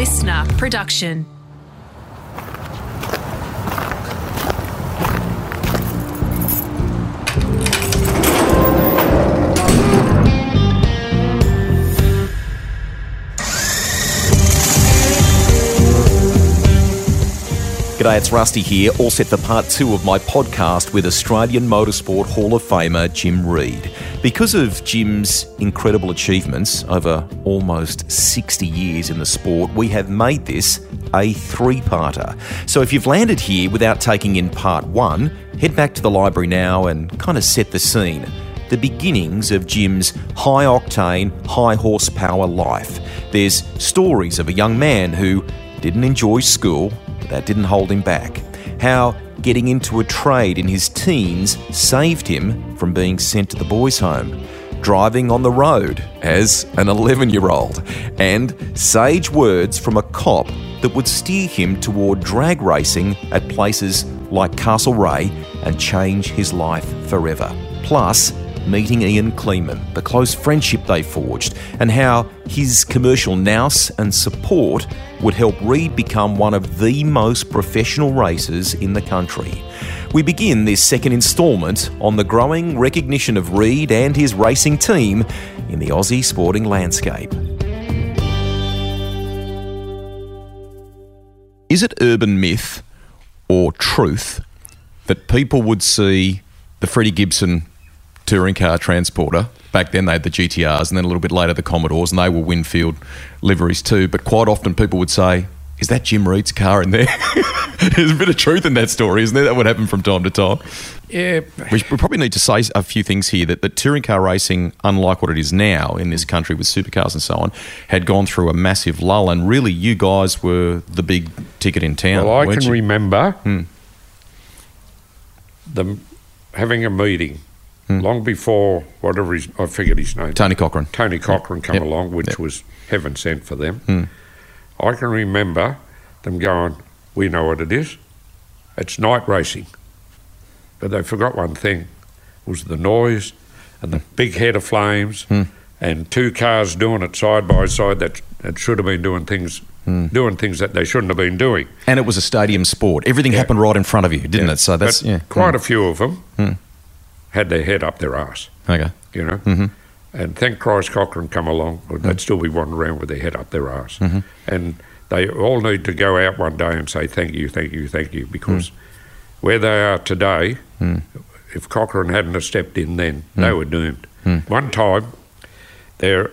listener production. G'day, it's Rusty here, all set for part two of my podcast with Australian Motorsport Hall of Famer Jim Read. Because of Jim's incredible achievements over almost 60 years in the sport, we have made this a three parter. So if you've landed here without taking in part one, head back to the library now and kind of set the scene. The beginnings of Jim's high octane, high horsepower life. There's stories of a young man who didn't enjoy school, that didn't hold him back. How getting into a trade in his teens saved him from being sent to the boys' home. Driving on the road as an 11 year old. And sage words from a cop that would steer him toward drag racing at places like Castlereagh and change his life forever. Plus, meeting Ian Kleeman, the close friendship they forged, and how his commercial nous and support would help Read become one of the most professional racers in the country. We begin this second instalment on the growing recognition of Read and his racing team in the Aussie sporting landscape. Is it urban myth or truth that people would see the Freddie Gibson touring car transporter. Back then they had the GTRs and then a little bit later the Commodores and they were Winfield liveries too. But quite often people would say, is that Jim Read's car in there? There's a bit of truth in that story, isn't there? That would happen from time to time. Yeah. We, we probably need to say a few things here that, that touring car racing, unlike what it is now in this country with supercars and so on, had gone through a massive lull. And really, you guys were the big ticket in town. Well, I can you? remember hmm. them having a meeting Mm. long before whatever his, I forget his name. Tony Cochrane. Tony Cochrane come Yep. along, which Yep. was heaven sent for them. Mm. I can remember them going, "We know what it is. It's night racing." But they forgot one thing: was the noise and the mm. big head of flames, and two cars doing it side by side that, that should have been doing things, doing things that they shouldn't have been doing. And it was a stadium sport. Everything happened right in front of you, didn't Yeah. it? So that's yeah. Quite a few of them had their head up their ass, Okay. you know. Mm-hmm. And thank Christ Cochrane come along, or they'd still be wandering around with their head up their ass. Mm-hmm. And they all need to go out one day and say thank you, thank you, thank you, because Mm. where they are today, if Cochrane hadn't stepped in then, Mm. they were doomed. One time, there,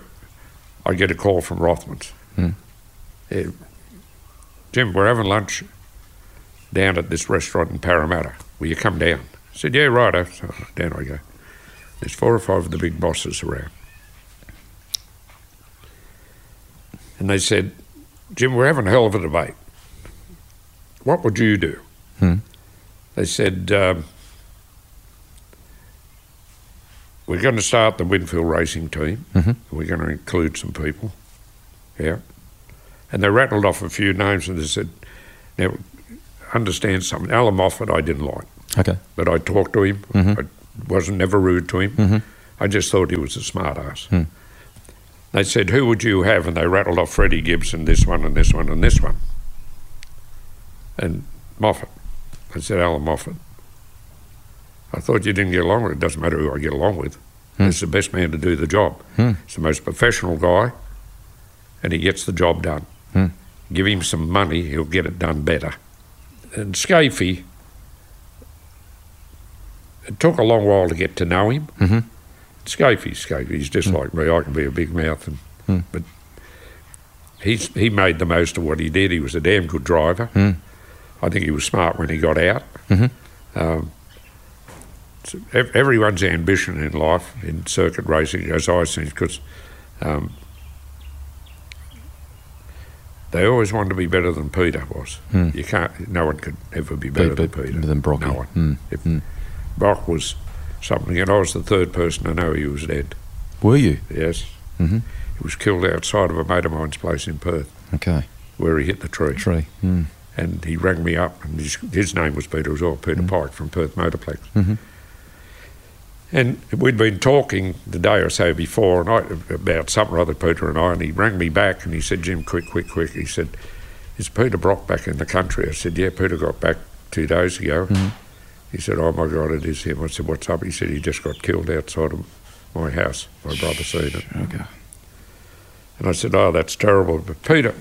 I get a call from Rothmans. Mm. Eh, Jim, we're having lunch down at this restaurant in Parramatta. Will you come down? I said, yeah, right. So down I go. There's four or five of the big bosses around. And they said, Jim, we're having a hell of a debate. What would you do? Hmm. They said, um, we're going to start the Winfield racing team. Mhm. We're going to include some people. Yeah. And they rattled off a few names and they said, now, understand something. Allan Moffat, I didn't like, Okay. but I talked to him. Mhm. I wasn't never rude to him. Mhm. I just thought he was a smart ass. Hmm. They said, Who would you have? And they rattled off Freddie Gibson, this one, and this one, and this one. And Moffat. I said, Allan Moffat. I thought you didn't get along with it. Doesn't matter who I get along with. Hmm. He's the best man to do the job. Hmm. He's the most professional guy, and he gets the job done. Hmm. Give him some money, he'll get it done better. And Scafey, it took a long while to get to know him. Mhm. Scafey, he's just like me. I can be a big mouth, and, Hmm. but he's he made the most of what he did. He was a damn good driver. Hmm. I think he was smart when he got out. Mhm. Um, so ev- everyone's ambition in life in circuit racing, as I see, because um, they always wanted to be better than Peter was. Hmm. You can't. No one could ever be better Be- than Peter. than Brocky. No one. Hmm. If Brock was something, and I was the third person to know he was dead. Were you? Yes. Mhm. He was killed outside of a mate of mine's place in Perth, Okay. where he hit the tree. Tree. Mm. And he rang me up, and his, his name was Peter as well, Peter Pike from Perth Motorplex. Mhm. And we'd been talking the day or so before and I, about something or other, Peter and I, and he rang me back and he said, Jim, quick, quick, quick. He said, Is Peter Brock back in the country? I said, Yeah, Peter got back two days ago. He said, Oh my God, it is him. I said, What's up? He said, He just got killed outside of my house. My brother seen it. Okay. And I said, Oh, that's terrible. But Peter,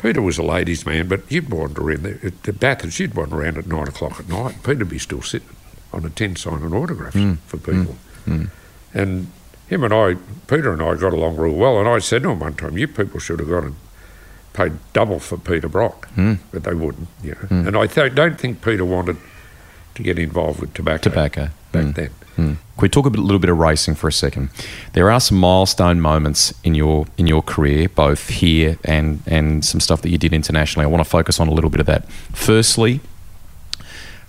Peter was a ladies' man, but you'd wander in there. At the Bathurst, you'd wander around at nine o'clock at night. Peter'd be still sitting on a tent signing autographs hmm. for people. Hmm. Hmm. And him and I, Peter and I got along real well. And I said to him one time, You people should have gone and paid double for Peter Brock. But they wouldn't, you know. And I th- don't think Peter wanted to get involved with tobacco, Tobacco. back then. Hmm. Can we talk a bit, little bit of racing for a second? There are some milestone moments in your in your career, both here and and some stuff that you did internationally. I want to focus on a little bit of that. Firstly,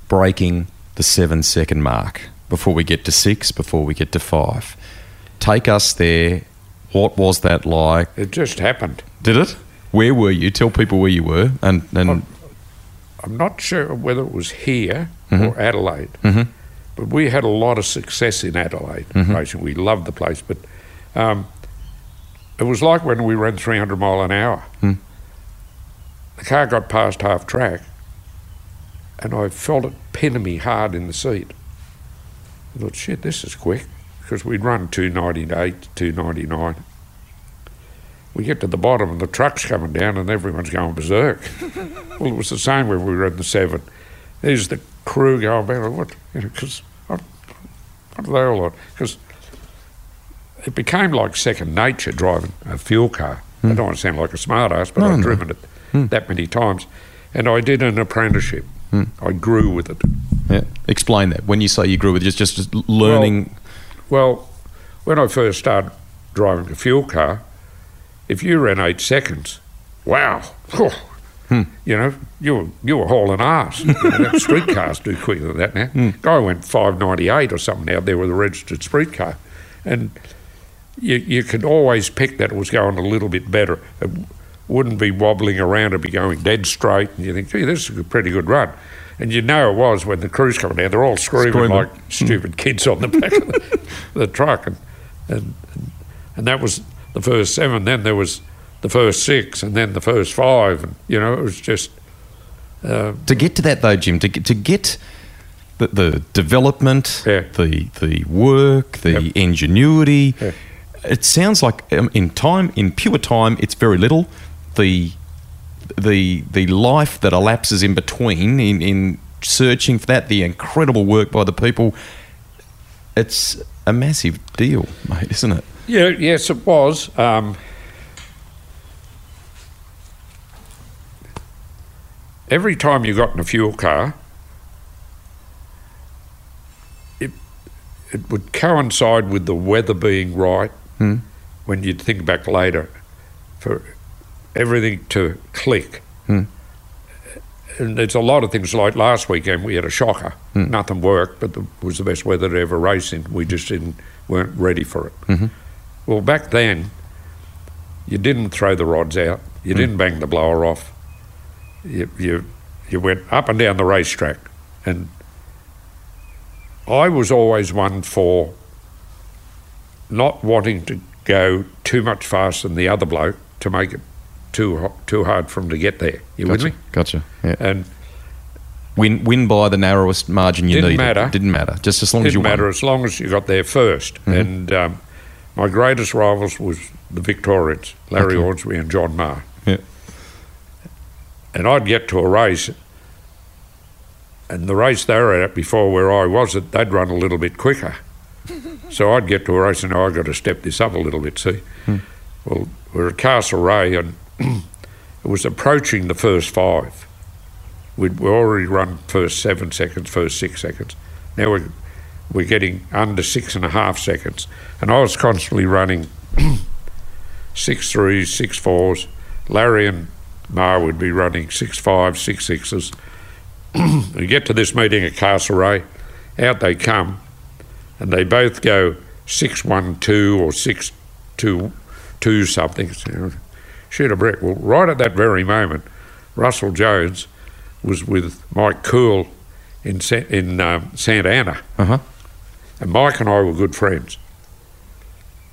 breaking the seven second mark before we get to six, before we get to five. Take us there. What was that like? It just happened. Did it? Where were you? Tell people where you were. And and I'm not sure whether it was here Mm-hmm. or Adelaide, but we had a lot of success in Adelaide Mm-hmm. We loved the place, but um, it was like when we ran 300 mile an hour. Hmm. The car got past half track, and I felt it pinning me hard in the seat. I thought, shit, this is quick, because we'd run 298, 299. We get to the bottom and the truck's coming down and everyone's going berserk. well, it was the same when we were in the seven. There's the crew going back, what, you know, because what, what are they all on? Because it became like second nature driving a fuel car. I hmm. don't want to sound like a smart ass, but No, I've no. driven it hmm. that many times. And I did an apprenticeship. Hmm. I grew with it. yeah, explain that. When you say you grew with just just, just learning. Well, when I first started driving a fuel car, if you ran eight seconds, wow, oh, you know, you were you were hauling ass. You know, that street cars do quicker than that now. Hmm. Guy went five ninety eight or something out there with a registered street car, and you you could always pick that it was going a little bit better. It wouldn't be wobbling around; it'd be going dead straight, and you think, gee, this is a pretty good run. And you know it was when the crew's coming down; they're all screaming, Screaming. like hmm. stupid kids on the back of the, the truck, and, and and that was the first seven. Then there was the first six, and then the first five, and you know it was just uh, To get to that though, Jim, to get to get the, the development, Yeah. the the work, the Yep. ingenuity, Yeah. it sounds like um, in time, in pure time, it's very little. The the the life that elapses in between, in in searching for that, the incredible work by the people, it's a massive deal, mate, isn't it? yeah, yes, it was. Um, every time you got in a fuel car, it it would coincide with the weather being right. When you'd think back later, for everything to click. Hmm. And there's a lot of things like last weekend we had a shocker. Hmm. Nothing worked, but it was the best weather to ever race in. We just didn't weren't ready for it. Mm-hmm. Well, back then, you didn't throw the rods out. You didn't bang the blower off. You, you you went up and down the racetrack, and I was always one for not wanting to go too much faster than the other bloke to make it too too hard for him to get there. You with me? Gotcha. Yeah. And Win win by the narrowest margin you Didn't needed. matter. Didn't matter. Just as long as you didn't matter won. as long as you got there 1st And um, my greatest rivals was the Victorians, Larry Okay. Ormsby and John Marr. Yeah. And I'd get to a race, and the race they were at before where I was, at, they'd run a little bit quicker. so I'd get to a race and I've got to step this up a little bit, see. Hmm. Well, we're at Castlereagh and it was approaching the first five. We'd we already run first seven seconds, first six seconds. Now we're, we're getting under six and a half seconds. And I was constantly running six threes, six fours. Larry and Marr would be running six fives, six sixes. we get to this meeting at Castlereagh, out they come, and they both go six one two or six two two something. Shoot a brick. Well, right at that very moment, Russell Jones was with Mike Kuhl in Sa- in um, Santa Ana, Uh huh. And Mike and I were good friends.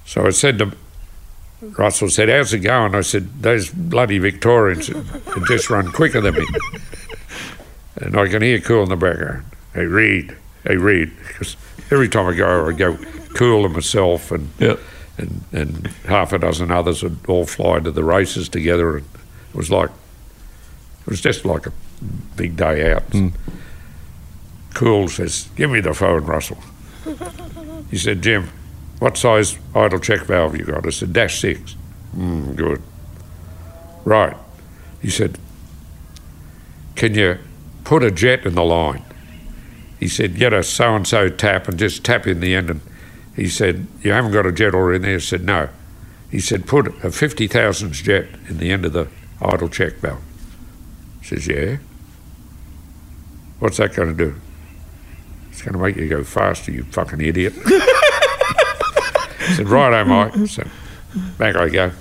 So I said to Russell, said, how's it going? I said, those bloody Victorians just run quicker than me. And I can hear Kuhl in the background. Hey, Read. Hey, Read. Because every time I go, I go Kuhl and myself and, Yep. and, and half a dozen others would all fly to the races together. And it was like, it was just like a big day out. Hmm. Kuhl says, give me the phone, Russell. He said, Jim, what size idle check valve you got? I said, dash six. Mm, good. Right. He said, can you put a jet in the line? He said, get a so-and-so tap and just tap in the end. And he said, you haven't got a jet already in there? I said, no. He said, put a 50 thousandths jet in the end of the idle check valve. I says, yeah. What's that going to do? It's going to make you go faster, you fucking idiot. I said, righto, Mike. So back I go.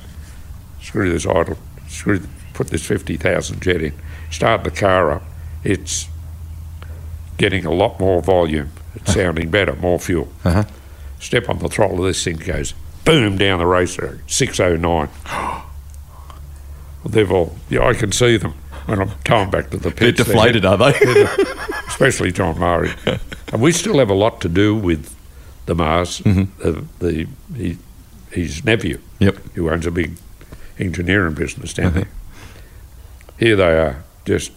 Screw this idle. Screw, put this 50,000 jet in. Start the car up. It's getting a lot more volume. It's sounding better, more fuel. Uh-huh. Step on the throttle, this thing goes boom down the racetrack, 609. well, they've all, yeah, I can see them when I'm towing back to the pits. They're deflated, are they? especially John Murray. and we still have a lot to do with the Mars, uh, the he, his nephew, yep. who owns a big engineering business down there. Here they are, just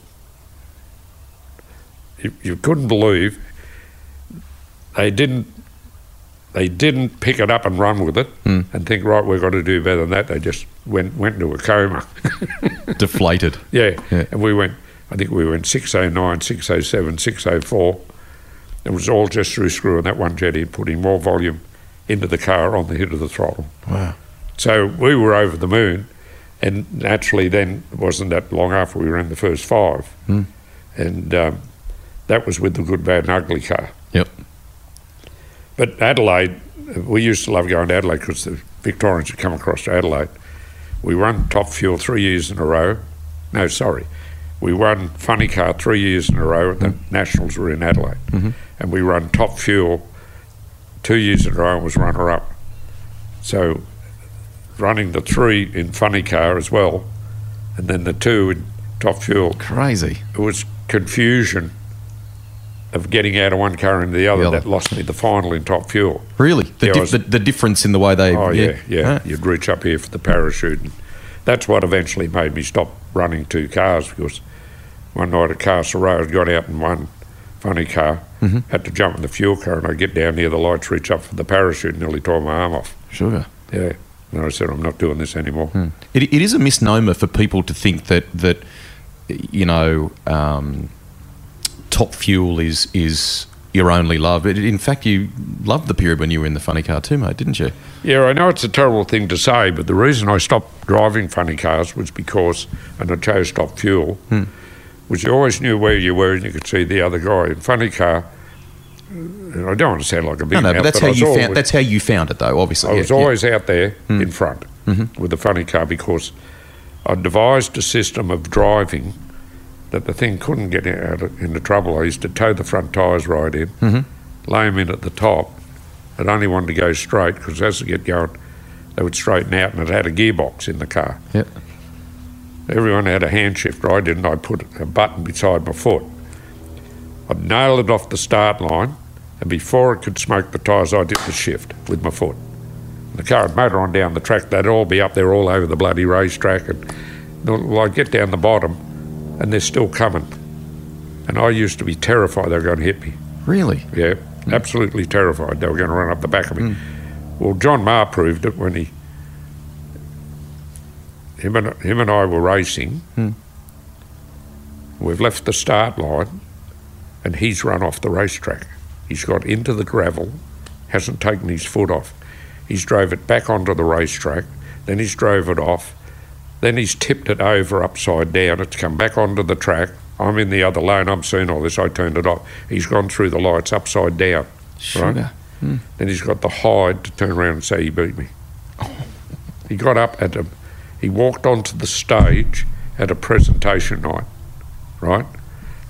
you, you couldn't believe they didn't they didn't pick it up and run with it and think right we've got to do better than that. They just went went into a coma. Deflated. Yeah. Yeah. And we went, I think we went 609, 607, 604. It was all just through screwing that one jet in, putting more volume into the car on the hit of the throttle. Wow. So we were over the moon. And naturally, then it wasn't that long after we ran the first five. Hmm. And um, that was with the good, bad, and ugly car. Yep. But Adelaide, we used to love going to Adelaide because the Victorians had come across to Adelaide. We won top fuel three years in a row. No, sorry. We won funny car three years in a row. And the Nationals were in Adelaide. And we run top fuel two years in a row and was runner up. So running the three in funny car as well, and then the two in top fuel Crazy. it was confusion of getting out of one car into the other The other. that lost me the final in top fuel. Really? The, Yeah, I dif- was- the, the difference in the way they. Oh yeah, yeah. Huh? You'd reach up here for the parachute, and that's what eventually made me stop running two cars because one night at Castlereagh, got out and one funny car, Mm-hmm. had to jump in the fuel car, and I get down near the lights, reach up for the parachute, and nearly tore my arm off. Sugar. Yeah. And I said, I'm not doing this anymore. It, it is a misnomer for people to think that that you know um, top fuel is is your only love. But in fact, you loved the period when you were in the funny car too, mate, didn't you? Yeah, I know it's a terrible thing to say, but the reason I stopped driving funny cars was because, and I chose top fuel, was you always knew where you were and you could see the other guy. In funny car, and I don't want to sound like a big No, no, mouth, but that's I how you always- found. That's how you found it, though. Obviously, I was yeah. Hmm. always out there in front Mm-hmm. with the funny car because I devised a system of driving that the thing couldn't get out into trouble. I used to tow the front tyres right in, Mm-hmm. lay them in at the top. It only wanted to go straight because as it get going, they would straighten out and it had a gearbox in the car. Yeah. Everyone had a hand shifter. I didn't. I put a button beside my foot. I'd nail it off the start line, and before it could smoke the tyres, I'd hit the shift with my foot. The car would motor on down the track. They'd all be up there all over the bloody racetrack. And well, I'd get down the bottom, and they're still coming. And I used to be terrified they were going to hit me. Really? Yeah, absolutely terrified they were going to run up the back of me. Hmm. Well, John Marr proved it when he, him and him and I were racing. Hmm. We've left the start line, and he's run off the racetrack. He's got into the gravel, hasn't taken his foot off. He's drove it back onto the racetrack, then he's drove it off, then he's tipped it over upside down. It's come back onto the track. I'm in the other lane. I'm seeing all this. I turned it off. He's gone through the lights upside down. Sugar. Hmm. Then he's got the hide to turn around and say he beat me. He got up at a, he walked onto the stage at a presentation night, right?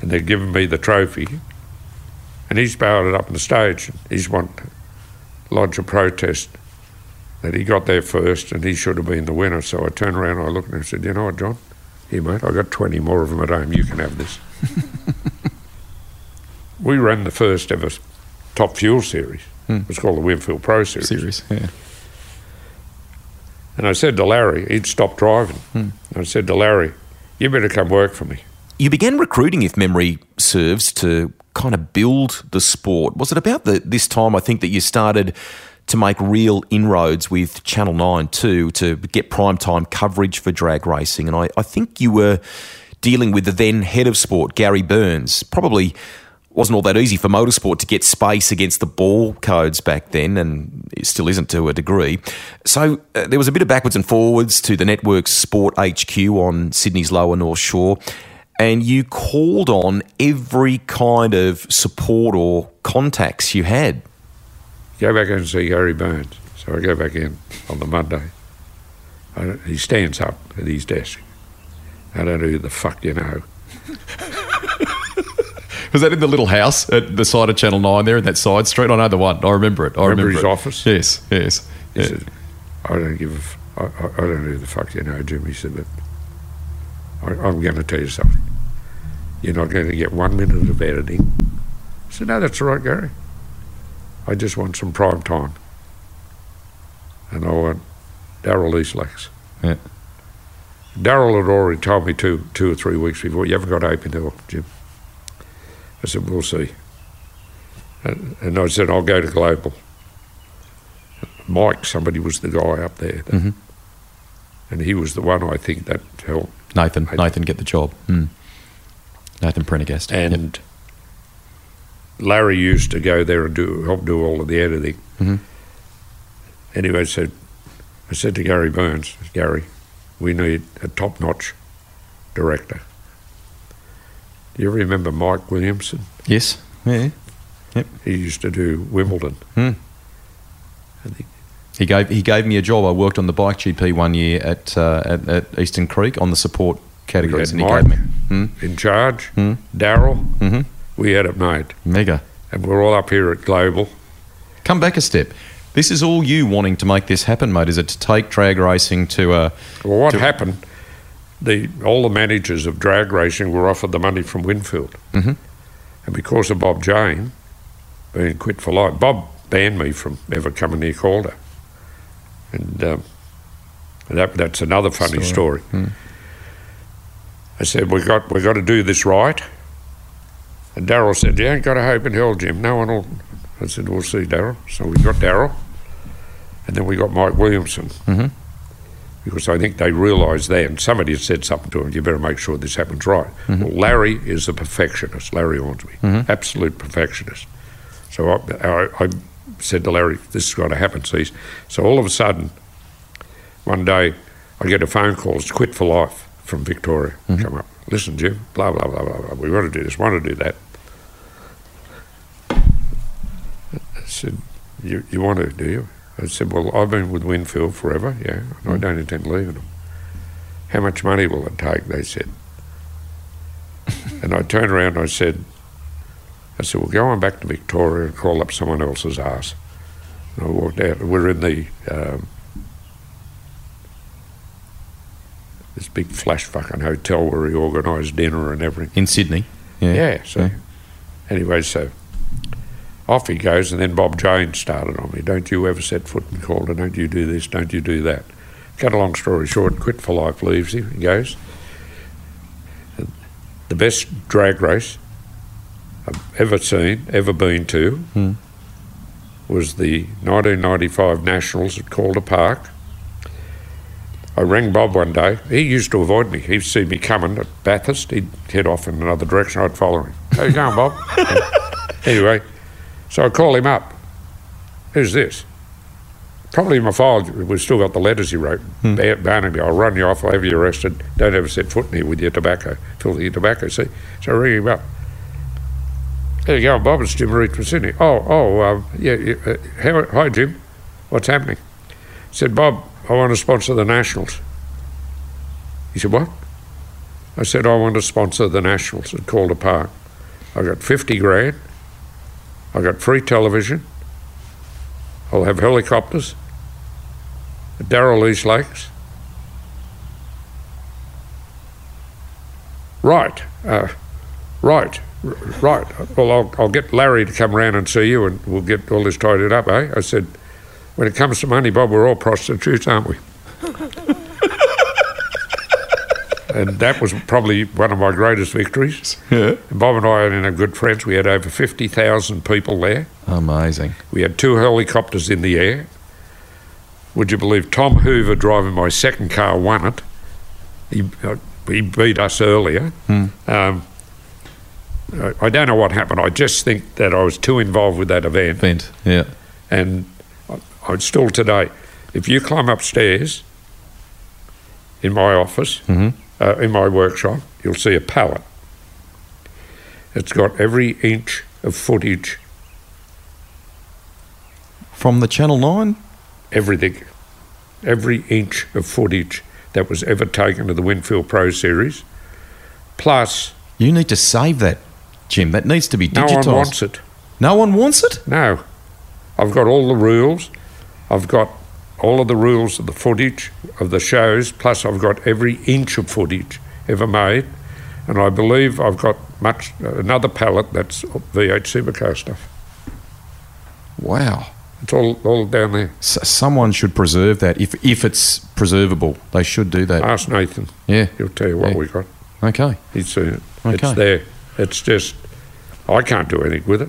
And they'd given me the trophy. And he's bowed it up on the stage. He's want lodge a protest that he got there first and he should have been the winner. So I turned around and I looked at him and said, You know what, John? Here, mate, I've got 20 more of them at home. You can have this. we ran the first ever top fuel series. Hmm. It was called the Winfield Pro Series. Serious, yeah. And I said to Larry, he'd stopped driving. Hmm. I said to Larry, You better come work for me. You began recruiting, if memory serves, to kind of build the sport. Was it about the, this time, I think, that you started to make real inroads with Channel 9 too, to get primetime coverage for drag racing? And I, I think you were dealing with the then head of sport, Gary Burns. Probably wasn't all that easy for motorsport to get space against the ball codes back then, and it still isn't to a degree. So uh, there was a bit of backwards and forwards to the network's Sport HQ on Sydney's lower North Shore, and you called on every kind of support or contacts you had. Go back in and see Gary Burns. So I go back in on the Monday. I don't- he stands up at his desk. I don't know who the fuck you know. Was that in the little house at the side of Channel 9 there in that side street? I know the one. I remember it. I Remember remember, his it. office? Yes, yes. He Yeah. said, I don't give I, I, I don't know who the fuck you know, Jim. He said, but I, I'm going to tell you something. You're not going to get one minute of editing. I said, no, that's all right, Gary. I just want some prime time. And I want Daryl Eastlakes. Yeah. Daryl had already told me two, two or three weeks before, you haven't got open Hill, Jim. I said, we'll see. And, and I said, I'll go to Global. Mike, somebody was the guy up there. that- Mhm. And he was the one, I think, that helped. Nathan, I- Nathan get the job. Hmm. Nathan Prendergast. And Larry used to go there and do help do all of the editing. Mhm. Anyway, said, I said to Gary Burns, Gary, we need a top-notch director. Do you remember Mike Williamson? Yes. Yeah. Yep. He used to do Wimbledon. Hmm. And he, He gave he gave me a job. I worked on the bike GP one year at uh, at, at Eastern Creek on the support categories, and had he Mike. gave me hmm? in charge, Hmm. Daryl, Mhm. we had it made. mega. And we're all up here at Global. Come back a step. This is all you wanting to make this happen, mate. Is it to take drag racing to a Well, what To- happened? The all the managers of drag racing were offered the money from Winfield, Mhm. and because of Bob Jane being quit for life, Bob banned me from ever coming near Calder, and um, that that's another funny story. I said we got we got to do this right, and Daryl said you ain't got a hope in hell, Jim. No one will. I said we'll see, Daryl. So we got Daryl, and then we got Mike Williamson Mhm. Because I think they realised then somebody had said something to him. You better make sure this happens right. Mm-hmm. Well, Larry is a perfectionist. Larry Ormsby, mm-hmm. absolute perfectionist. So I, I, I said to Larry, "This has got to happen." So, he's, so all of a sudden, one day, I get a phone call. It's quit for life from Victoria. Mm-hmm. Come up, listen, Jim. Blah blah blah blah blah. We want to do this. Want to do that. I said, "You you want to do you?" I said, Well, I've been with Winfield forever, yeah, and I don't intend leaving them. How much money will it take? They said. and I turned around and I said, I said, Well, go on back to Victoria and call up someone else's ass. And I walked out. We're in the. Um, this big flash fucking hotel where he organised dinner and everything. in Sydney? Yeah, so. Yeah. Anyway, so off he goes, and then Bob Jane started on me. Don't you ever set foot in Calder? Don't you do this? Don't you do that? Cut a long story short, quit for life leaves him. He goes. The best drag race I've ever seen, ever been to, Hmm. was the 1995 Nationals at Calder Park. I rang Bob one day. He used to avoid me. He'd see me coming at Bathurst. He'd head off in another direction. I'd follow him. How you going, Bob? anyway, so I call him up. Who's this? Probably in my file, we've still got the letters he wrote. Ba- Barnaby, I'll run you off, I'll have you arrested. Don't ever set foot in here with your tobacco, filthy tobacco, see? So I ring him up. There you go, Bob, it's Jim Read from Sydney. Oh, oh, um, yeah, yeah uh, how, hi, Jim. What's happening? He said, Bob, I want to sponsor the Nationals. He said, what? I said, I want to sponsor the Nationals at Calder Park. I got 50 grand I got free television. I'll have helicopters. Daryl East Lakes. Right, uh, right, right. Well, I'll, I'll get Larry to come round and see you, and we'll get all this tidied up, eh? I said, when it comes to money, Bob, we're all prostitutes, aren't we? and that was probably one of my greatest victories. Yeah. And Bob and I and our good friends, we had over 50,000 people there. Amazing. We had two helicopters in the air. Would you believe Tom Hoover driving my second car won it? He, uh, he beat us earlier. Um, I, I don't know what happened. I just think that I was too involved with that event. Vent. Yeah. And I, I still today, if you climb upstairs in my office, uh, in my workshop, you'll see a pallet. It's got every inch of footage, From the Channel 9? everything, every inch of footage that was ever taken to the Winfield Pro Series. Plus, You need to save that, Jim. That needs to be digitised. no one wants it. No one wants it? No. I've got all the rules. I've got all of the rules of the footage of the shows, plus I've got every inch of footage ever made. And I believe I've got much another palette that's V8 Supercar stuff. Wow. It's all, all down there. S- someone should preserve that. If if it's preservable, they should do that. Ask Nathan. yeah. He'll tell you what Yeah. we got. Okay. He's uh, seen it. Okay. It's there. It's just, I can't do anything with it.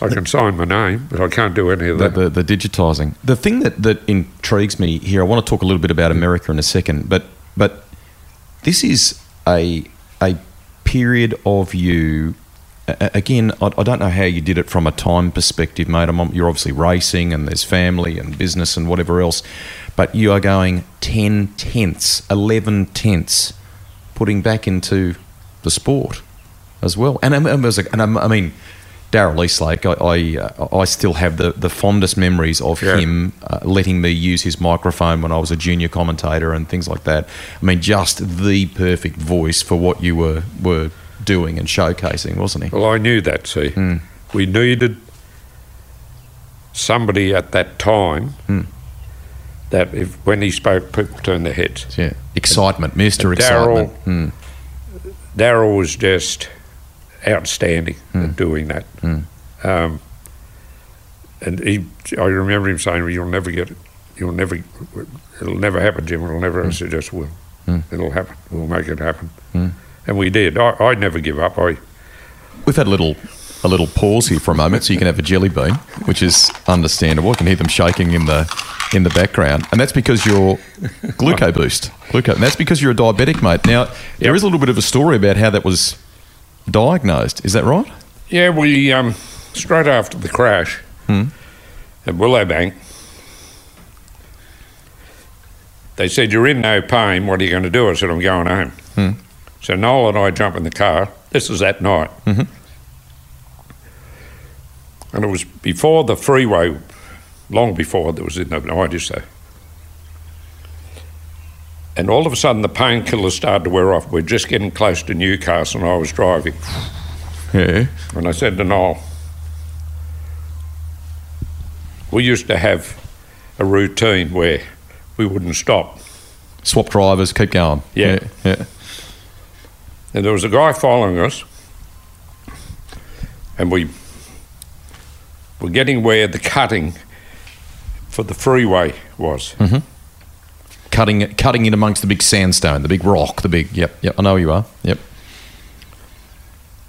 I can sign my name, but I can't do any of The, that. the, the digitising. The thing that, that intrigues me here, I want to talk a little bit about America in a second, but but this is a a period of you. Again, I, I don't know how you did it from a time perspective, mate. I'm, you're obviously racing and there's family and business and whatever else, but you are going 10 tenths, 11 tenths, putting back into the sport as well. And, I- I and I mean, Daryl Eastlake, I I, uh, I still have the, the fondest memories of Yeah. him uh, letting me use his microphone when I was a junior commentator and things like that. I mean, just the perfect voice for what you were were doing and showcasing, wasn't he? Well, I knew that, see. We needed somebody at that time that if when he spoke, people turned their heads. Yeah, excitement, Mister Excitement. Daryl- Hmm. Daryl was just outstanding at hmm. doing that. Hmm. Um, and he, I remember him saying, "You'll never get it. You'll never. It'll never happen, Jim. It'll never." I hmm. said, "Yes, will. It'll happen. We'll make it happen." And we did. I, I never give up. I We've had a little a little pause here for a moment, so you can have a jelly bean, which is understandable. I can hear them shaking in the in the background, and that's because you're glucose boost, glucose. And that's because you're a diabetic, mate. Now there Yep. is a little bit of a story about how that was diagnosed. Is that right? Yeah, we um, straight after the crash hmm. at Willowbank, they said, "You're in no pain. What are you going to do?" I said, "I'm going home." Hmm. So Noel and I jump in the car. This is that night, mm-hmm. and it was before the freeway, long before there was in the nineties. So. And all of a sudden, the painkillers started to wear off. We're just getting close to Newcastle, and I was driving. Yeah. And I said to Noel, we used to have a routine where we wouldn't stop. Swap drivers, keep going. Yeah. yeah. yeah. And there was a guy following us, and we were getting where the cutting for the freeway was. Mm-hmm. Cutting cutting in amongst the big sandstone, the big rock, the big. Yep, yep. I know you are. Yep.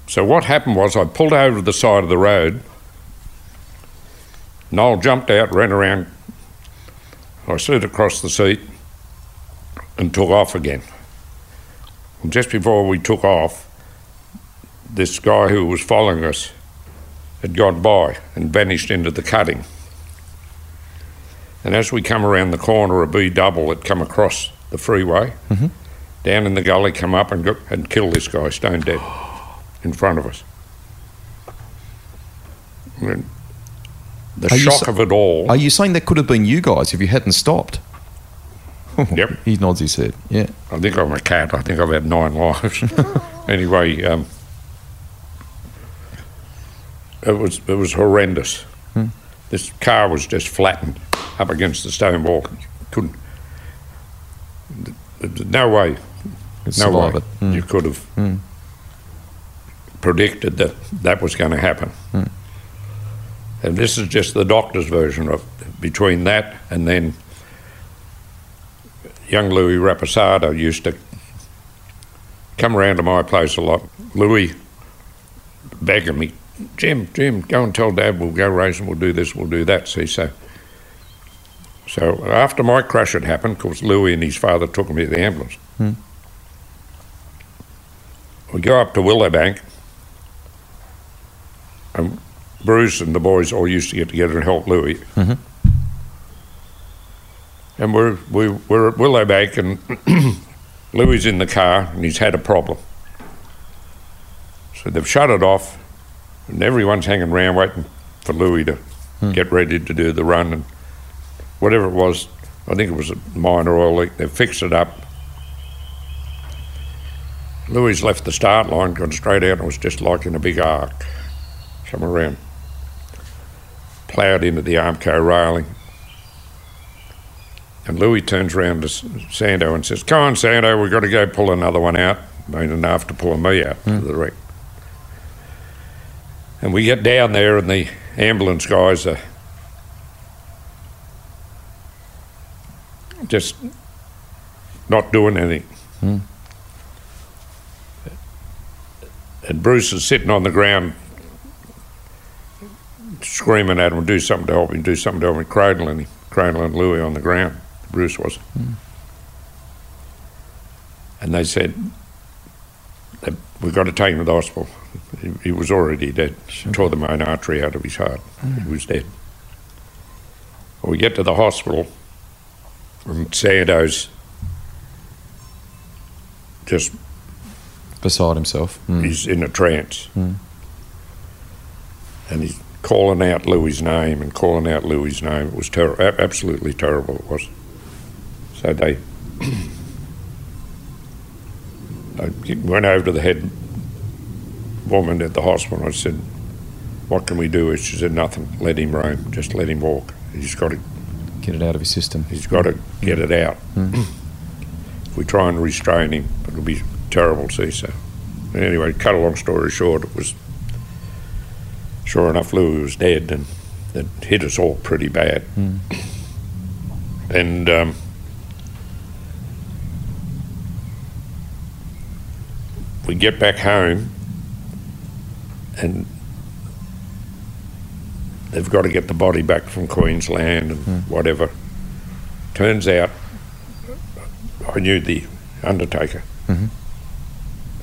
So what happened was I pulled over to the side of the road. Noel jumped out, ran around. I slid across the seat and took off again. And just before we took off, this guy who was following us had gone by and vanished into the cutting. And as we come around the corner, a B double had come across the freeway, down in the gully, come up and, go, and kill this guy stone dead in front of us. Mean, the Are shock so- of it all. Are you saying that could have been you guys if you hadn't stopped? Yep. He nods his head. Yeah. I think I'm a cat. I think I've had nine lives. anyway, um, it was it was horrendous. This car was just flattened up against the stone wall. Couldn't. No way, no way it. Mm. you could have predicted that that was going to happen. And this is just the doctor's version of between that and then young Louis Raposado used to come around to my place a lot. Louis begging me, Jim, Jim, go and tell Dad we'll go racing, we'll do this, we'll do that. See, so so after my crash had happened, of course, Louis and his father took me to the ambulance. Hmm. We go up to Willowbank, and Bruce and the boys all used to get together and help Louis. Mm-hmm. And we're, we, we're at Willowbank, and Louis is in the car, and he's had a problem. So they've shut it off, and everyone's hanging around waiting for Louis to hmm. get ready to do the run. And whatever it was, I think it was a minor oil leak, they fixed it up. Louis left the start line, gone straight out, and was just like in a big arc, come around, ploughed into the Armco railing. And Louis turns around to Sando and says, Come on, Sando, we've got to go pull another one out. Meaning after pulling me out to hmm. the wreck. And we get down there, and the ambulance guys are just not doing anything. And Bruce is sitting on the ground screaming at him, do something to help him, do something to help him, cradling him, cradling Louis on the ground. Bruce was. And they said, we've got to take him to the hospital. He, was already dead. Tore the main artery out of his heart. He was dead. Well, we get to the hospital, and Sando's just Beside himself. Mm. he's in a trance. And he's calling out Louis' name and calling out Louis' name. It was ter- absolutely terrible, it was. So they, I went over to the head woman at the hospital. I said, What can we do? She said, Nothing. Let him roam. Just let him walk. He's got to, Get it out of his system. he's got to get it out. if we try and restrain him, it'll be terrible to see. So, anyway, cut a long story short, it was sure enough, Louis was dead, and it hit us all pretty bad. And um, we get back home, and they've got to get the body back from Queensland and hmm. whatever. Turns out, I knew the undertaker mm-hmm.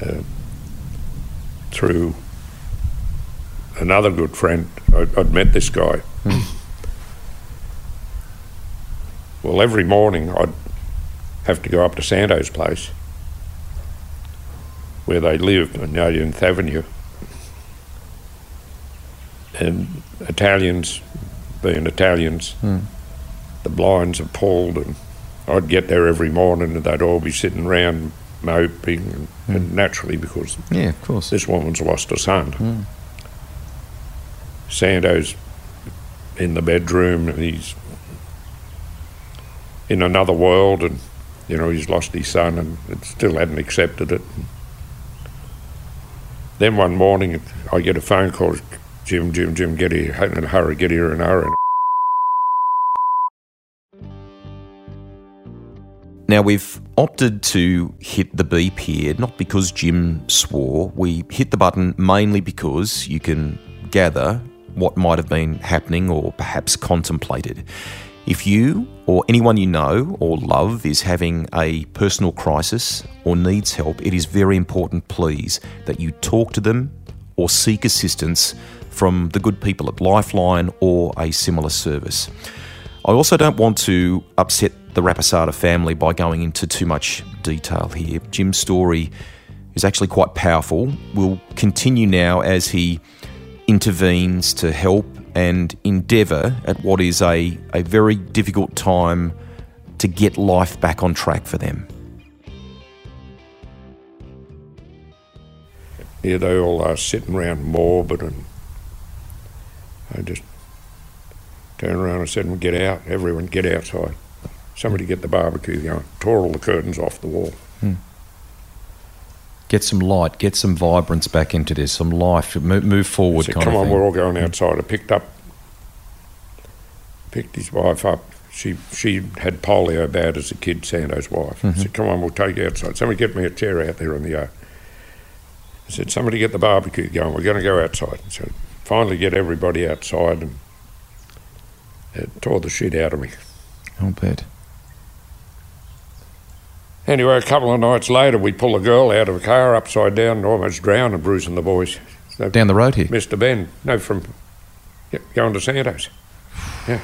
uh, through another good friend. I'd, I'd met this guy. Hmm. well, every morning I'd have to go up to Sando's place where they lived on 18th Avenue. And Italians, being Italians, hmm. the blinds are pulled, and I'd get there every morning and they'd all be sitting around moping, and, hmm. and naturally because Yeah, of course. this woman's lost her son. Hmm. Sando's in the bedroom and he's in another world and you know he's lost his son and it still hadn't accepted it. Then one morning I get a phone call, Jim, Jim, Jim, get here in a hurry, get here in a hurry. Now, we've opted to hit the beep here, not because Jim swore. We hit the button mainly because you can gather what might have been happening or perhaps contemplated. If you or anyone you know or love is having a personal crisis or needs help, it is very important, please, that you talk to them or seek assistance from the good people at Lifeline or a similar service. I also don't want to upset the Raposada family by going into too much detail here. Jim's story is actually quite powerful. We'll continue now as he intervenes to help and endeavour at what is a, a very difficult time to get life back on track for them. Yeah, they all are sitting around morbid and I just turned around and said, "Get out! Everyone, get outside! Somebody get the barbecue going!" Tore all the curtains off the wall. Hmm. Get some light, get some vibrance back into this, some life, move, move forward. said, "Come on, thing. we're all going outside." I picked up, picked his wife up. She she had polio bad as a kid, Sando's wife. I said, "Come on, we'll take you outside." Somebody get me a chair out there in the yard. I said, "Somebody get the barbecue going. We're going to go outside." So finally, get everybody outside, and it tore the shit out of me. I'll bet. Anyway, a couple of nights later, we pull a girl out of a car upside down, and almost drown and bruising the boys. So Down the road here. Mr. Ben, no, from yeah, going to Santos. Yeah.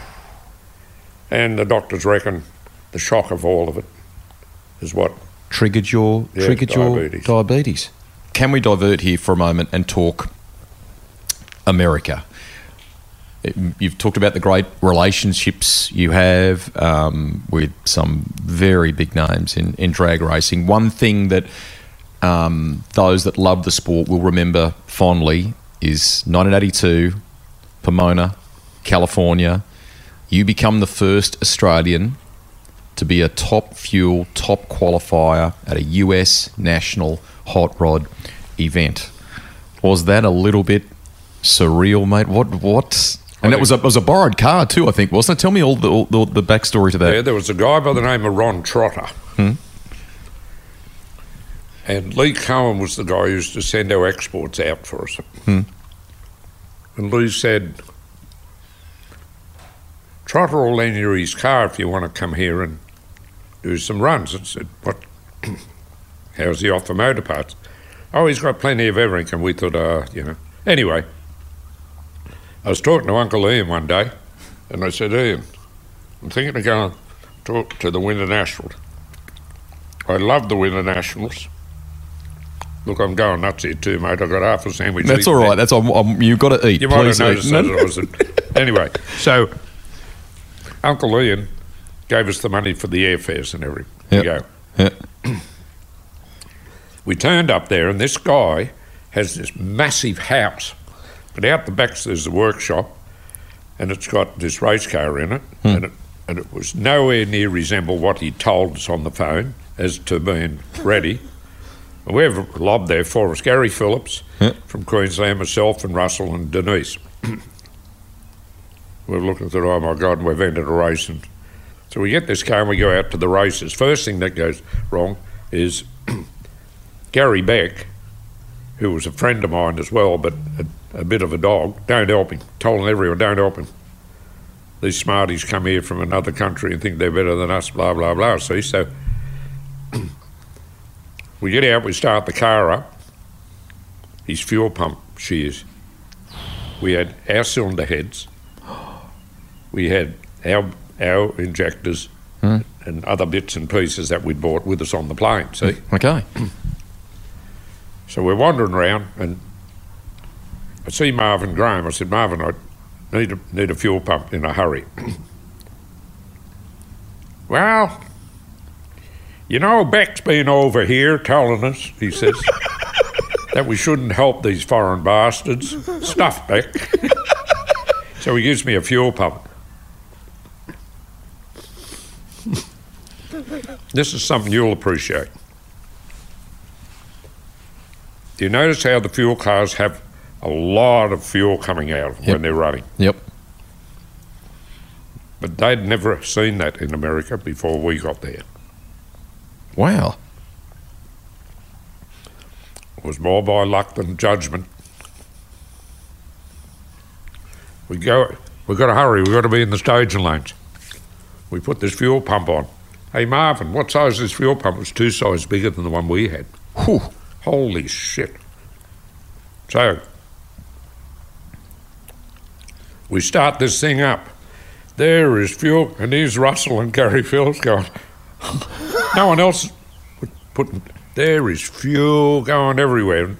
And the doctors reckon the shock of all of it is what. Triggered your Yeah, triggered diabetes. your diabetes. Can we divert here for a moment and talk America? You've talked about the great relationships you have um, with some very big names in, in drag racing. One thing that um, those that love the sport will remember fondly is 1982, Pomona, California. You become the first Australian to be a top fuel, top qualifier at a US national hot rod event. Was that a little bit surreal, mate? What? What? And it was a it was a borrowed car too, I think, wasn't it? Tell me all the all the, the backstory to that. Yeah, there was a guy by the name of Ron Trotter. And Lee Cohen was the guy who used to send our exports out for us. And Lee said, Trotter will lend you his car if you want to come here and do some runs. I said, What? How's he off for motor parts? Oh, he's got plenty of everything. And we thought, uh, you know. Anyway, I was talking to Uncle Ian one day, and I said, Ian, I'm thinking of going talk to the Winter Nationals. I love the Winter Nationals. Look, I'm going nuts here too, mate. I've got half a sandwich. That's all right. all there. right. That's all, um, you've got to eat. You might have Please eat. noticed No, that. Anyway, so Uncle Ian gave us the money for the airfares and everything. Yep. We go. Yeah. We turned up there, and this guy has this massive house. But out the back, there's a workshop, and it's got this race car in it, hmm. and, it and it was nowhere near resemble what he told us on the phone as to being ready. And we have lobbed there for us Gary Phillips Yeah. from Queensland, myself, and Russell and Denise. we're looking at it, oh my God, we've entered a race. And so we get this car and we go out to the races. First thing that goes wrong is Gary Beck, who was a friend of mine as well, but a, bit of a dog, don't help him. Told everyone, don't help him. These smarties come here from another country and think they're better than us, blah, blah, blah. See, so we get out, we start the car up. His fuel pump shears. We had our cylinder heads. We had our, our injectors hmm. and other bits and pieces that we'd bought with us on the plane, see? Okay. So we're wandering around, and I see Marvin Graham. I said, Marvin, I need a, need a fuel pump in a hurry. well, you know, Beck's been over here telling us, he says, that we shouldn't help these foreign bastards. Stuff, Beck. so he gives me a fuel pump. this is something you'll appreciate. Do you notice how the fuel cars have a lot of fuel coming out Yep. when they're running? Yep. But they'd never seen that in America before we got there. Wow. It was more by luck than judgment. We go, we've got to hurry, we've got to be in the staging lanes. We put this fuel pump on. Hey, Marvin, what size is this fuel pump? It's two sizes bigger than the one we had. Whew. Holy shit. So, we start this thing up. There is fuel, and here's Russell and Gary Phillips going. no one else would put. There is fuel going everywhere. And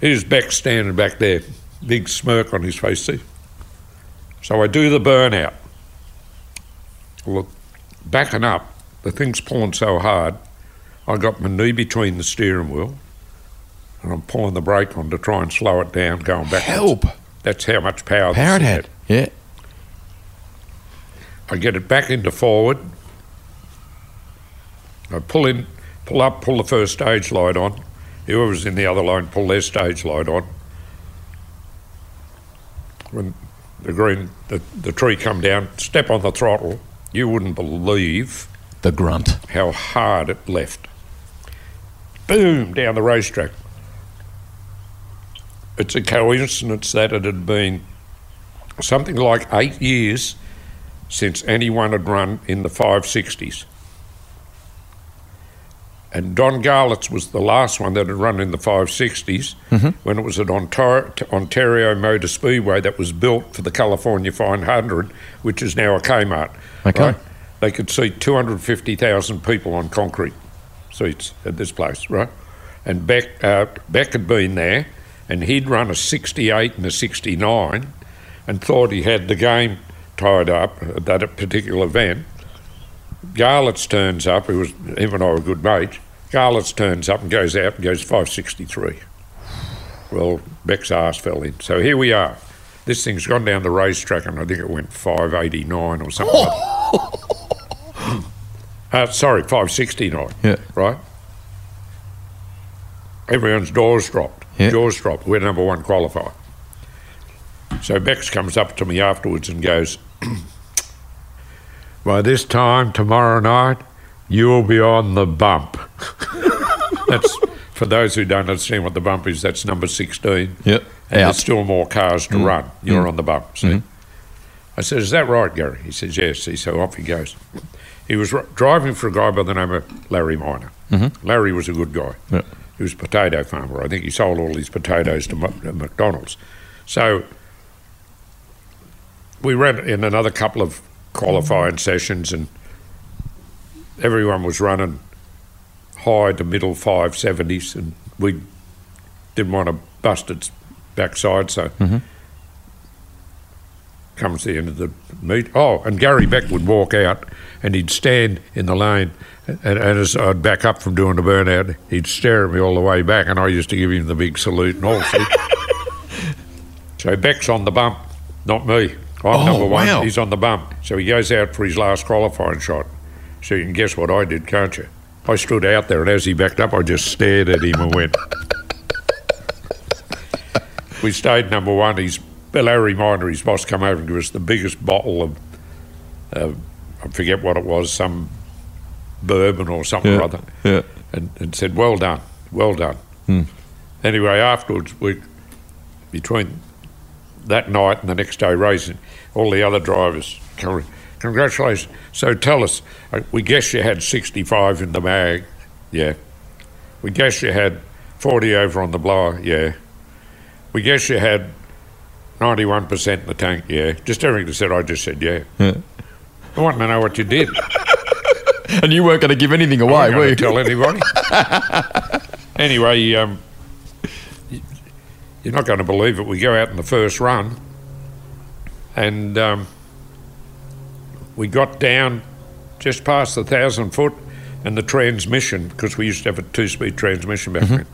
here's Beck standing back there, big smirk on his face. See? So I do the burnout. Look, backing up, the thing's pulling so hard, I got my knee between the steering wheel, and I'm pulling the brake on to try and slow it down, going back. Help. That's how much power, Power it had. Yeah. I get it back into forward. I pull in, pull up, pull the first stage light on. Whoever's in the other line, pull their stage light on. When the green, the, the tree come down, step on the throttle. You wouldn't believe The grunt. how hard it left. Boom, down the racetrack. It's a coincidence that it had been something like eight years since anyone had run in the 560s. And Don Garlits was the last one that had run in the 560s when it was at Ontario, Ontario Motor Speedway that was built for the California 500, which is now a Kmart. Okay. Right? They could seat 250,000 people on concrete seats at this place, right? And Beck, uh, Beck had been there, and he'd run a 68 and a 69 and thought he had the game tied up at that particular event. Garlits turns up, who was him and I were good mates. Garlits turns up and goes out and goes 563. Well, Beck's arse fell in. So here we are. This thing's gone down the racetrack and I think it went 589 or something like that. Uh, sorry, 569. Yeah. Right? Everyone's doors dropped. Yeah. Jaws dropped. We're number one qualifier. So Beck comes up to me afterwards and goes, By this time tomorrow night, you'll be on the bump. that's for those who don't understand what the bump is, that's number 16. Yep. And Out. there's still more cars to mm. run. You're mm. on the bump. See? Mm-hmm. I said, Is that right, Gary? He says, Yes. See, so off he goes. He was r- driving for a guy by the name of Larry Minor. Mm-hmm. Larry was a good guy. Yep. He was a potato farmer. I think he sold all his potatoes to Mc- to McDonald's. So we ran in another couple of qualifying mm-hmm. sessions, and everyone was running high to middle 570s, and we didn't want to bust its backside, so mm-hmm. comes the end of the meet. Oh, and Gary Beck would walk out and he'd stand in the lane. And, and as I'd back up from doing the burnout, he'd stare at me all the way back, and I used to give him the big salute and all. so Beck's on the bump, not me. I'm Oh, number one. wow. He's on the bump. So he goes out for his last qualifying shot. So you can guess what I did, can't you? I stood out there, and as he backed up, I just stared at him and went. we stayed number one. He's Larry Minor, his boss, come over and give us the biggest bottle of, uh, I forget what it was, some bourbon or something or other, Yeah. and, and said, "Well done, well done." Anyway, afterwards, we between that night and the next day racing, all the other drivers, congratulations. So tell us, uh, we guess you had 65 in the mag, yeah. We guess you had 40 over on the blower, yeah. We guess you had 91% in the tank, yeah. Just everything they said, I just said, yeah. Yeah. I want to know what you did. And you weren't going to give anything away, were you? tell anybody. anyway, um, you're not going to believe it. We go out in the first run, and um, we got down just past the thousand foot, and the transmission, because we used to have a two-speed transmission back then.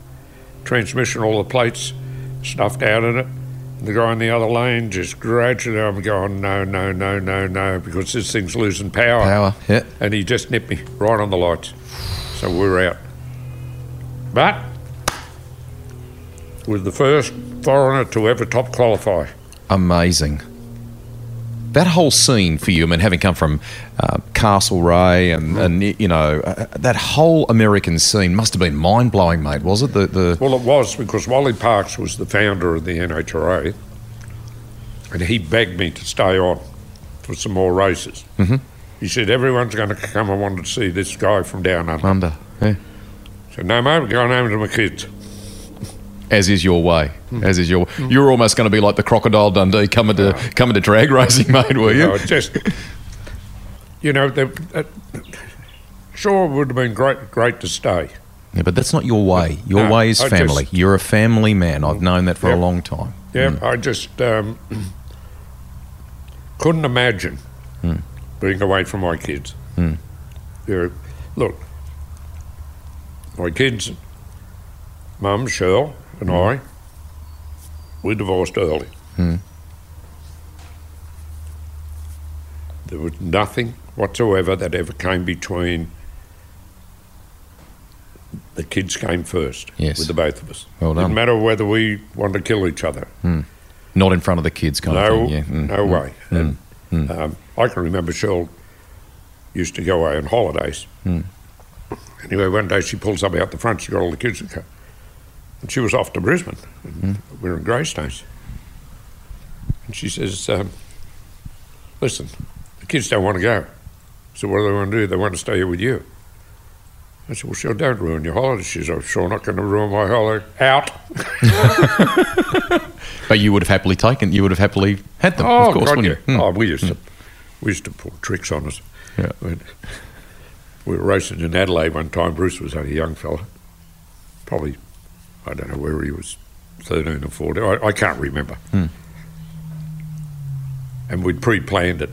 Transmission, all the plates stuffed out in it. The guy in the other lane just gradually, I'm going, no, no, no, no, no, because this thing's losing Power. Power, yeah. and he just nipped me right on the lights. So we're out. But was the first foreigner to ever top qualify. Amazing. That whole scene for you, I mean, having come from uh, Castlereagh and, and you know, uh, that whole American scene must have been mind blowing, mate, was it? The, the Well, it was because Wally Parks was the founder of the NHRA, and he begged me to stay on for some more races. Mm-hmm. He said, Everyone's going to come and want to see this guy from down under. under. Yeah. Said, No, mate, we're going home to my kids. As is your way. Hmm. As is your. You're almost going to be like the crocodile Dundee coming to coming to drag racing, mate. Were you? No, just, you know, the, uh, sure, it would have been great, great to stay. Yeah, but that's not your way. Your No, way is family. just- You're a family man. I've known that for a long time. Yeah, I just um, couldn't imagine being away from my kids. Yeah, look, my kids, Mum, Cheryl, and I, we divorced early. Hmm. There was nothing whatsoever that ever came between. The kids came first Yes. with the both of us. Well done. Didn't matter whether we wanted to kill each other. Hmm. Not in front of the kids, kind no, of thing. Yeah. Mm. no hmm. way. And, um, I can remember Cheryl used to go away on holidays. Anyway, one day she pulls up out the front. She got all the kids to go, and she was off to Brisbane. And We were in Greystanes, and she says, um, "Listen, the kids don't want to go. So what do they want to do? They want to stay here with you." I said, "Well, sure, don't ruin your holiday." She says, "I'm sure not going to ruin my holiday. Out." But you would have happily taken. You would have happily had them, Oh, of course, God, wouldn't yeah. you? Mm. Oh, we used to we used to pull tricks on us. Yeah. When we were racing in Adelaide one time. Bruce was only a young fella, probably I don't know where he was, thirteen or fourteen. I, I can't remember. Hmm. And we'd pre-planned it.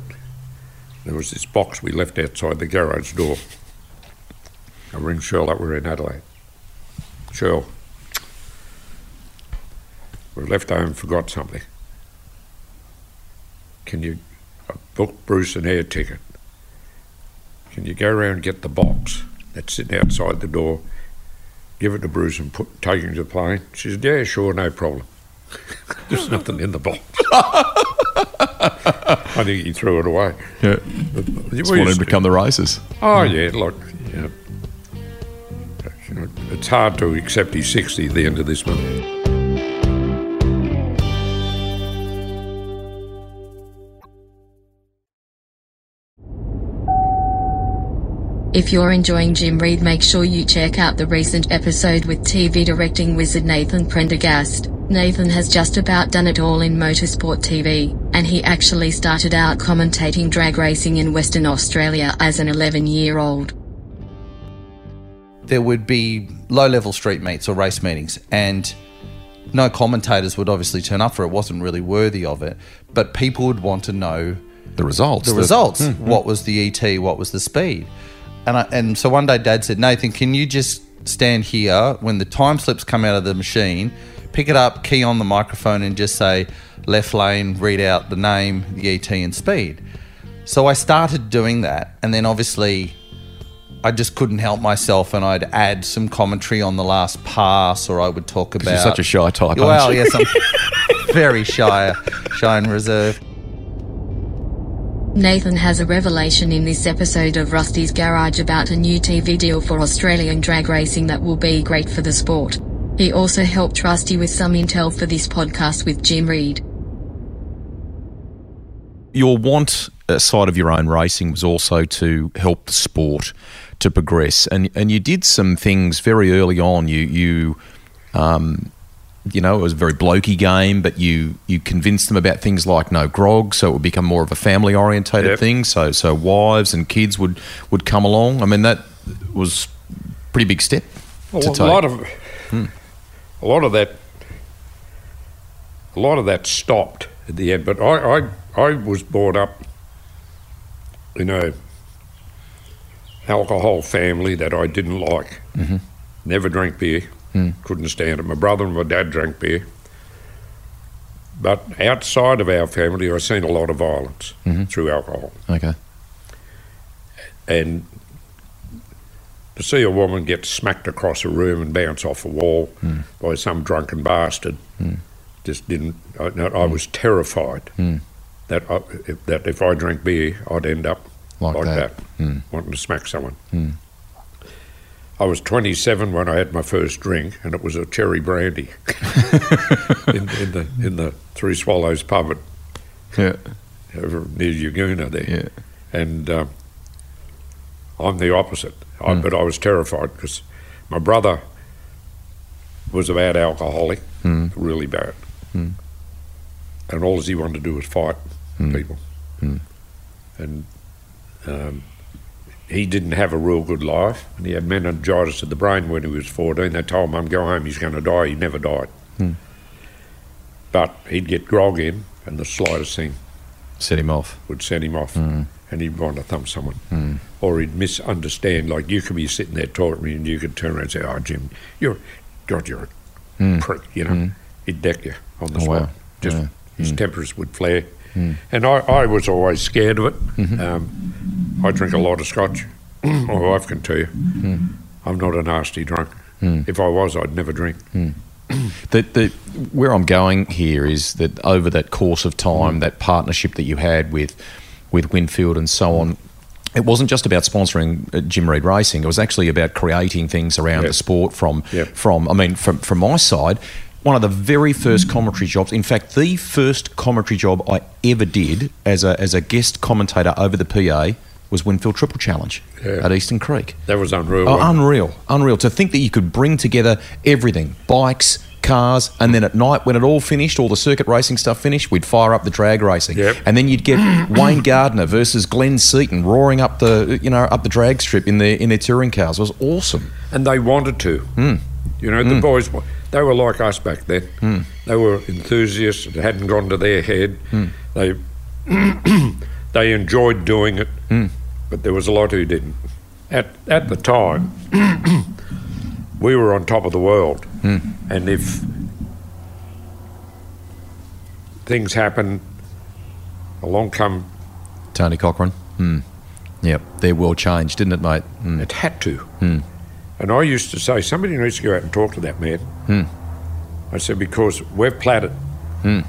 There was this box we left outside the garage door. I ring Shirl up. We're in Adelaide. Cheryl, we left home and forgot something. Can you I booked Bruce an air ticket? Can you go around and get the box that's sitting outside the door, give it to Bruce and put take him to the plane? She said, Yeah, sure, no problem. There's nothing in the box. I think he threw it away. Yeah. Just wanted used to become the races. Oh yeah, like you you know, it's hard to accept he's sixty at the end of this month. If you're enjoying Jim Read, make sure you check out the recent episode with TV directing wizard Nathan Prendergast. Nathan has just about done it all in motorsport TV, and he actually started out commentating drag racing in Western Australia as an 11 year old. there would be low level street meets or race meetings and no commentators would obviously turn up for it. it wasn't really worthy of it but people would want to know The results. the results hmm. what was the et what was the speed and I, and so one day dad said nathan can you just stand here when the time slips come out of the machine pick it up key on the microphone and just say left lane read out the name the et and speed so i started doing that and then obviously I just couldn't help myself, and I'd add some commentary on the last pass, or I would talk about. you're such a shy type, Well, yes, I'm very shy, shy and reserved. Nathan has a revelation in this episode of Rusty's Garage about a new TV deal for Australian drag racing that will be great for the sport. He also helped Rusty with some intel for this podcast with Jim Read. your want uh, side of your own racing was also to help the sport to progress, and and you did some things very early on. You you. Um, you know, it was a very blokey game, but you you convinced them about things like no grog, so it would become more of a family orientated Yep. thing. So so wives and kids would would come along. I mean, that was a pretty big step Well, a take. lot of a lot of that a lot of that stopped at the end. But I I, I was brought up in a alcohol family that I didn't like. Mm-hmm. Never drank beer. Couldn't stand it. My brother and my dad drank beer. But outside of our family, I've seen a lot of violence mm-hmm. through alcohol. okay, And to see a woman get smacked across a room and bounce off a wall mm. by some drunken bastard mm. just didn't. I, no, I was terrified mm. that I, if, that if I drank beer, I'd end up Like like, that. that, wanting to smack someone. I was 27 when I had my first drink, and it was a cherry brandy in, in the in the Three Swallows pub at yeah, over near Yagoona there. yeah, And um, I'm the opposite. I, hmm. But I was terrified because my brother was a bad alcoholic, hmm. really bad. Hmm. And all he wanted to do was fight people. And um, he didn't have a real good life. And he had meningitis of the brain when he was 14. They told him, I'm go home, he's going to die. He never died. Hmm. But he'd get grog in, and the slightest thing set him off. would send him off hmm. and he'd want to thump someone. Hmm. Or he'd misunderstand, like you could be sitting there talking to me and you could turn around and say, Oh, Jim, you're, God, you're a prick, you know. He'd deck you on the Oh, spot. wow. Just Yeah. his tempers would flare Mm. And I, I was always scared of it. Mm-hmm. Um, I drink a lot of scotch. My wife can tell you. Mm. I'm not a nasty drunk. Mm. If I was, I'd never drink. The, the, where I'm going here is that over that course of time, that partnership that you had with with Winfield and so on, it wasn't just about sponsoring uh, Jim Read Racing. It was actually about creating things around Yeah. the sport from Yeah. from. I mean, from from my side, one of the very first commentary jobs. In fact, the first commentary job I ever did as a as a guest commentator over the PA was Winfield Triple Challenge Yeah. at Eastern Creek. That was unreal. Oh, unreal, unreal. To think that you could bring together everything bikes, cars, and then at night, when it all finished, all the circuit racing stuff finished, we'd fire up the drag racing. Yep. And then you'd get Wayne Gardner versus Glenn Seaton roaring up the, you know, up the drag strip in their, in their touring cars. It was awesome. and they wanted to. Hmm. You know, the boys, they were like us back then. Hmm. They were enthusiasts. It hadn't gone to their head. Hmm. They they enjoyed doing it, Hmm. but there was a lot who didn't. At at the time, we were on top of the world, Hmm. and if things happen, along come Tony Cochrane. Hmm. Yep. Their world changed, didn't it, mate? Hmm. It had to. And I used to say, somebody needs to go out and talk to that man. Hmm. I said, because we've platted. Hmm.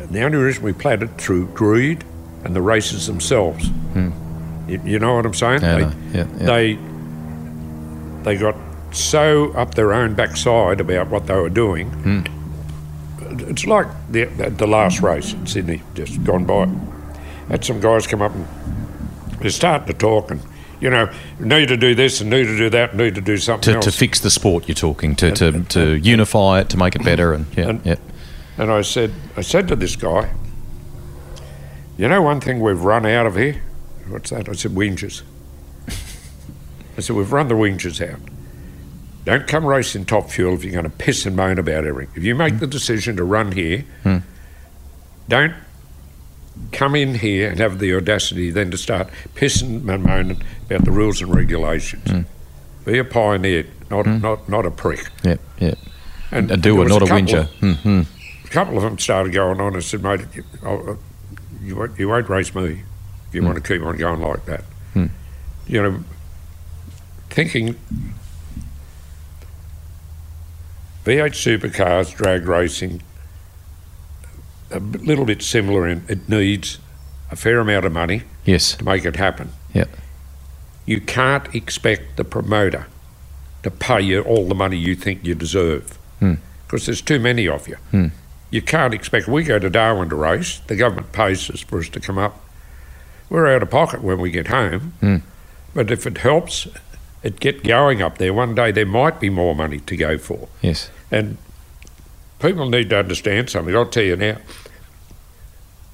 And the only reason we platted through greed and the races themselves. Hmm. You, you know what I'm saying? Yeah, they. Yeah, yeah. they they got so up their own backside about what they were doing. It's like the, the, the last race in Sydney, just gone by. Had some guys come up and they're starting to talk and, you know, need to do this and need to do that and need to do something To, else. to fix the sport, you're talking to, to, to unify it, to make it better, and yeah, And- yeah. And I said, I said to this guy, you know one thing we've run out of here? What's that? I said, winges. I said, we've run the winges out. Don't come racing top fuel if you're going to piss and moan about everything. If you make hmm. the decision to run here, hmm. don't come in here and have the audacity then to start pissing and moaning about the rules and regulations. Hmm. Be a pioneer, not, hmm. not, not a prick. yeah, yeah. And, And do it, not a couple whinger. of- hmm, hmm. a couple of them started going on and said, mate, you, oh, uh, you, won't, you won't race me if you want to keep on going like that. You know, thinking V8 supercars, drag racing, a little bit similar in it needs a fair amount of money Yes. to make it happen. Yeah. You can't expect the promoter to pay you all the money you think you deserve hmm. because there's too many of you. Hmm. You can't expect. We go to Darwin to race. The government pays us for us to come up. We're out of pocket when we get home. Hmm. But if it helps it get going up there, one day there might be more money to go for. Yes. And people need to understand something. I'll tell you now.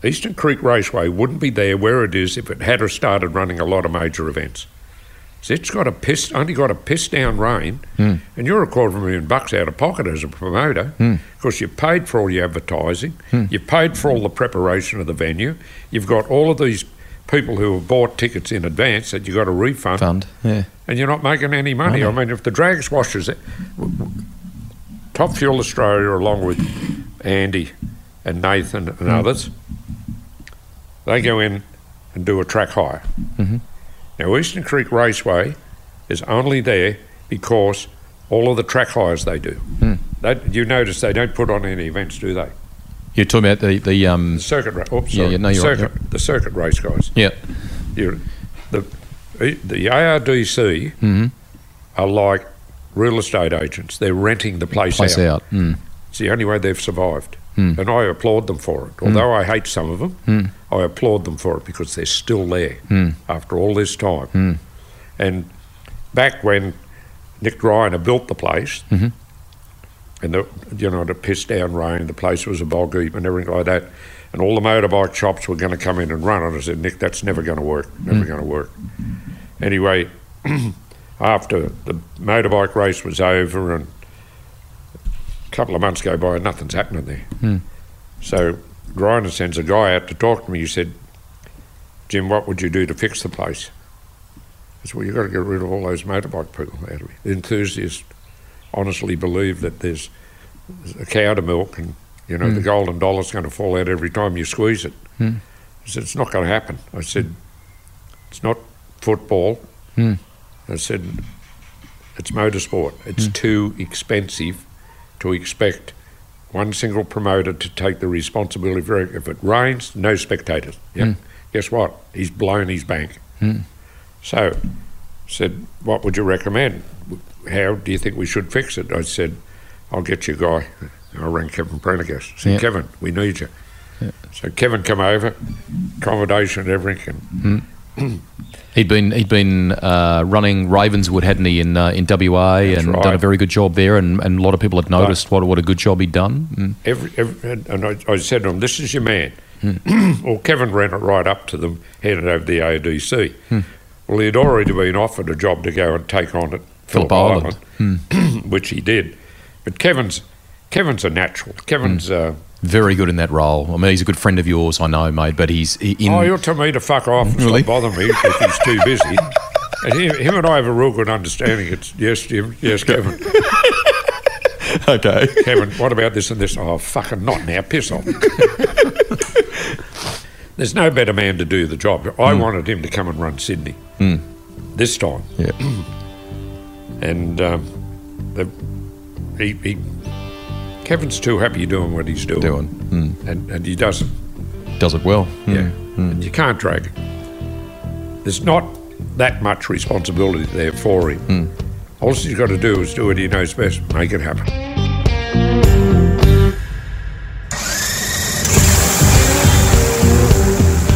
Eastern Creek Raceway wouldn't be there where it is if it had started running a lot of major events. So it's got a piss, only got a piss down rain, hmm. and you're a quarter of a million bucks out of pocket as a promoter hmm. because you've paid for all your advertising, hmm. you've paid for all the preparation of the venue, you've got all of these people who have bought tickets in advance that you've got to refund Fund. Yeah. and you're not making any money. I mean, if the drags washes it, Top Fuel Australia, along with Andy and Nathan and others, they go in and do a track hire. Now, Eastern Creek Raceway is only there because all of the track hires they do. They, you notice they don't put on any events, do they? You're talking about the the um. The circuit, ra- oops, Yeah, yeah, no, the you're right, circuit, the circuit race guys. Yeah. you the the ARDC Mm-hmm. are like real estate agents. They're renting the place, Place out. Mm. It's the only way they've survived, Hmm. and I applaud them for it. Although I hate some of them, I applaud them for it because they're still there Hmm. after all this time. And back when Nick Greiner built the place. Mm-hmm. And the, you know, the piss down rain, the place was a bog heap and everything like that. And all the motorbike shops were going to come in and run it. I said, Nick, that's never going to work. Never going to work. Anyway, after the motorbike race was over and a couple of months go by and nothing's happening there. So Greiner sends a guy out to talk to me. He said, Jim, what would you do to fix the place? I said, well, you've got to get rid of all those motorbike people out of it. The enthusiasts honestly believe that there's a cow to milk and You know, the hmm. golden dollar's going to fall out every time you squeeze it. Hmm. I said, it's not going to happen. I said, it's not football. Hmm. I said, it's motorsport. It's too expensive to expect one single promoter to take the responsibility for it. If it rains, no spectators. Yeah. Hmm. Guess what? He's blown his bank. Hmm. So, said, what would you recommend? How do you think we should fix it? I said, I'll get you a guy. I rang Kevin Prendergast. Said, Yeah. Kevin, we need you. So Kevin come over, accommodation and everything. And hmm. He'd been he'd been uh, running Ravenswood, hadn't he, in uh, in WA, and right. done a very good job there, and, and a lot of people had noticed what what a good job he'd done. Mm. every, every and I, I said to him, "This is your man." well, Kevin ran it right up to them, handed over the ADC. Well, he'd already been offered a job to go and take on at Phillip Island. Island, which he did. But Kevin's Kevin's a natural. Kevin's. Uh, Very good in that role. I mean, he's a good friend of yours, I know, mate. But he's he- in. oh, you'll tell me to fuck off and Really? stop bothering me if he's too busy. And him, him and I have a real good understanding. It's yes, Jim, yes, Kevin. okay. Kevin, what about this and this? Oh, fucking not now. Piss off. There's no better man to do the job. I wanted him to come and run Sydney this time. Yeah. And um, the, he, he, Kevin's too happy doing what he's doing. Doing. Mm. And, and he does it. Does it well. Mm. Yeah. And you can't drag him. There's not that much responsibility there for him. All he's got to do is do what he knows best, make it happen.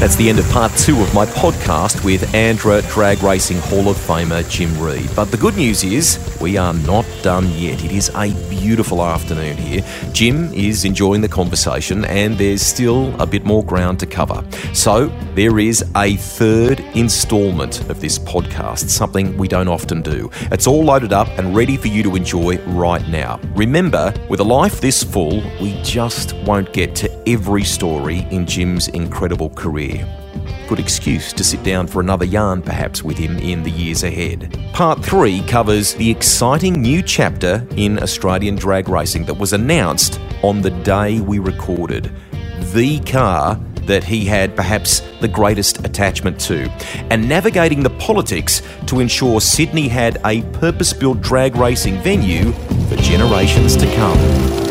That's the end of part two of my podcast with Andra Drag Racing Hall of Famer Jim Read. But the good news is we are not done yet. It is a beautiful afternoon here. Jim is enjoying the conversation, and there's still a bit more ground to cover. So there is a third installment of this podcast, something we don't often do. It's all loaded up and ready for you to enjoy right now. Remember, with a life this full, we just won't get to every story in Jim's incredible career. Good excuse to sit down for another yarn, perhaps, with him in the years ahead. Part 3 covers the exciting new chapter in Australian drag racing that was announced on the day we recorded. The car that he had perhaps the greatest attachment to, and navigating the politics to ensure Sydney had a purpose built drag racing venue for generations to come.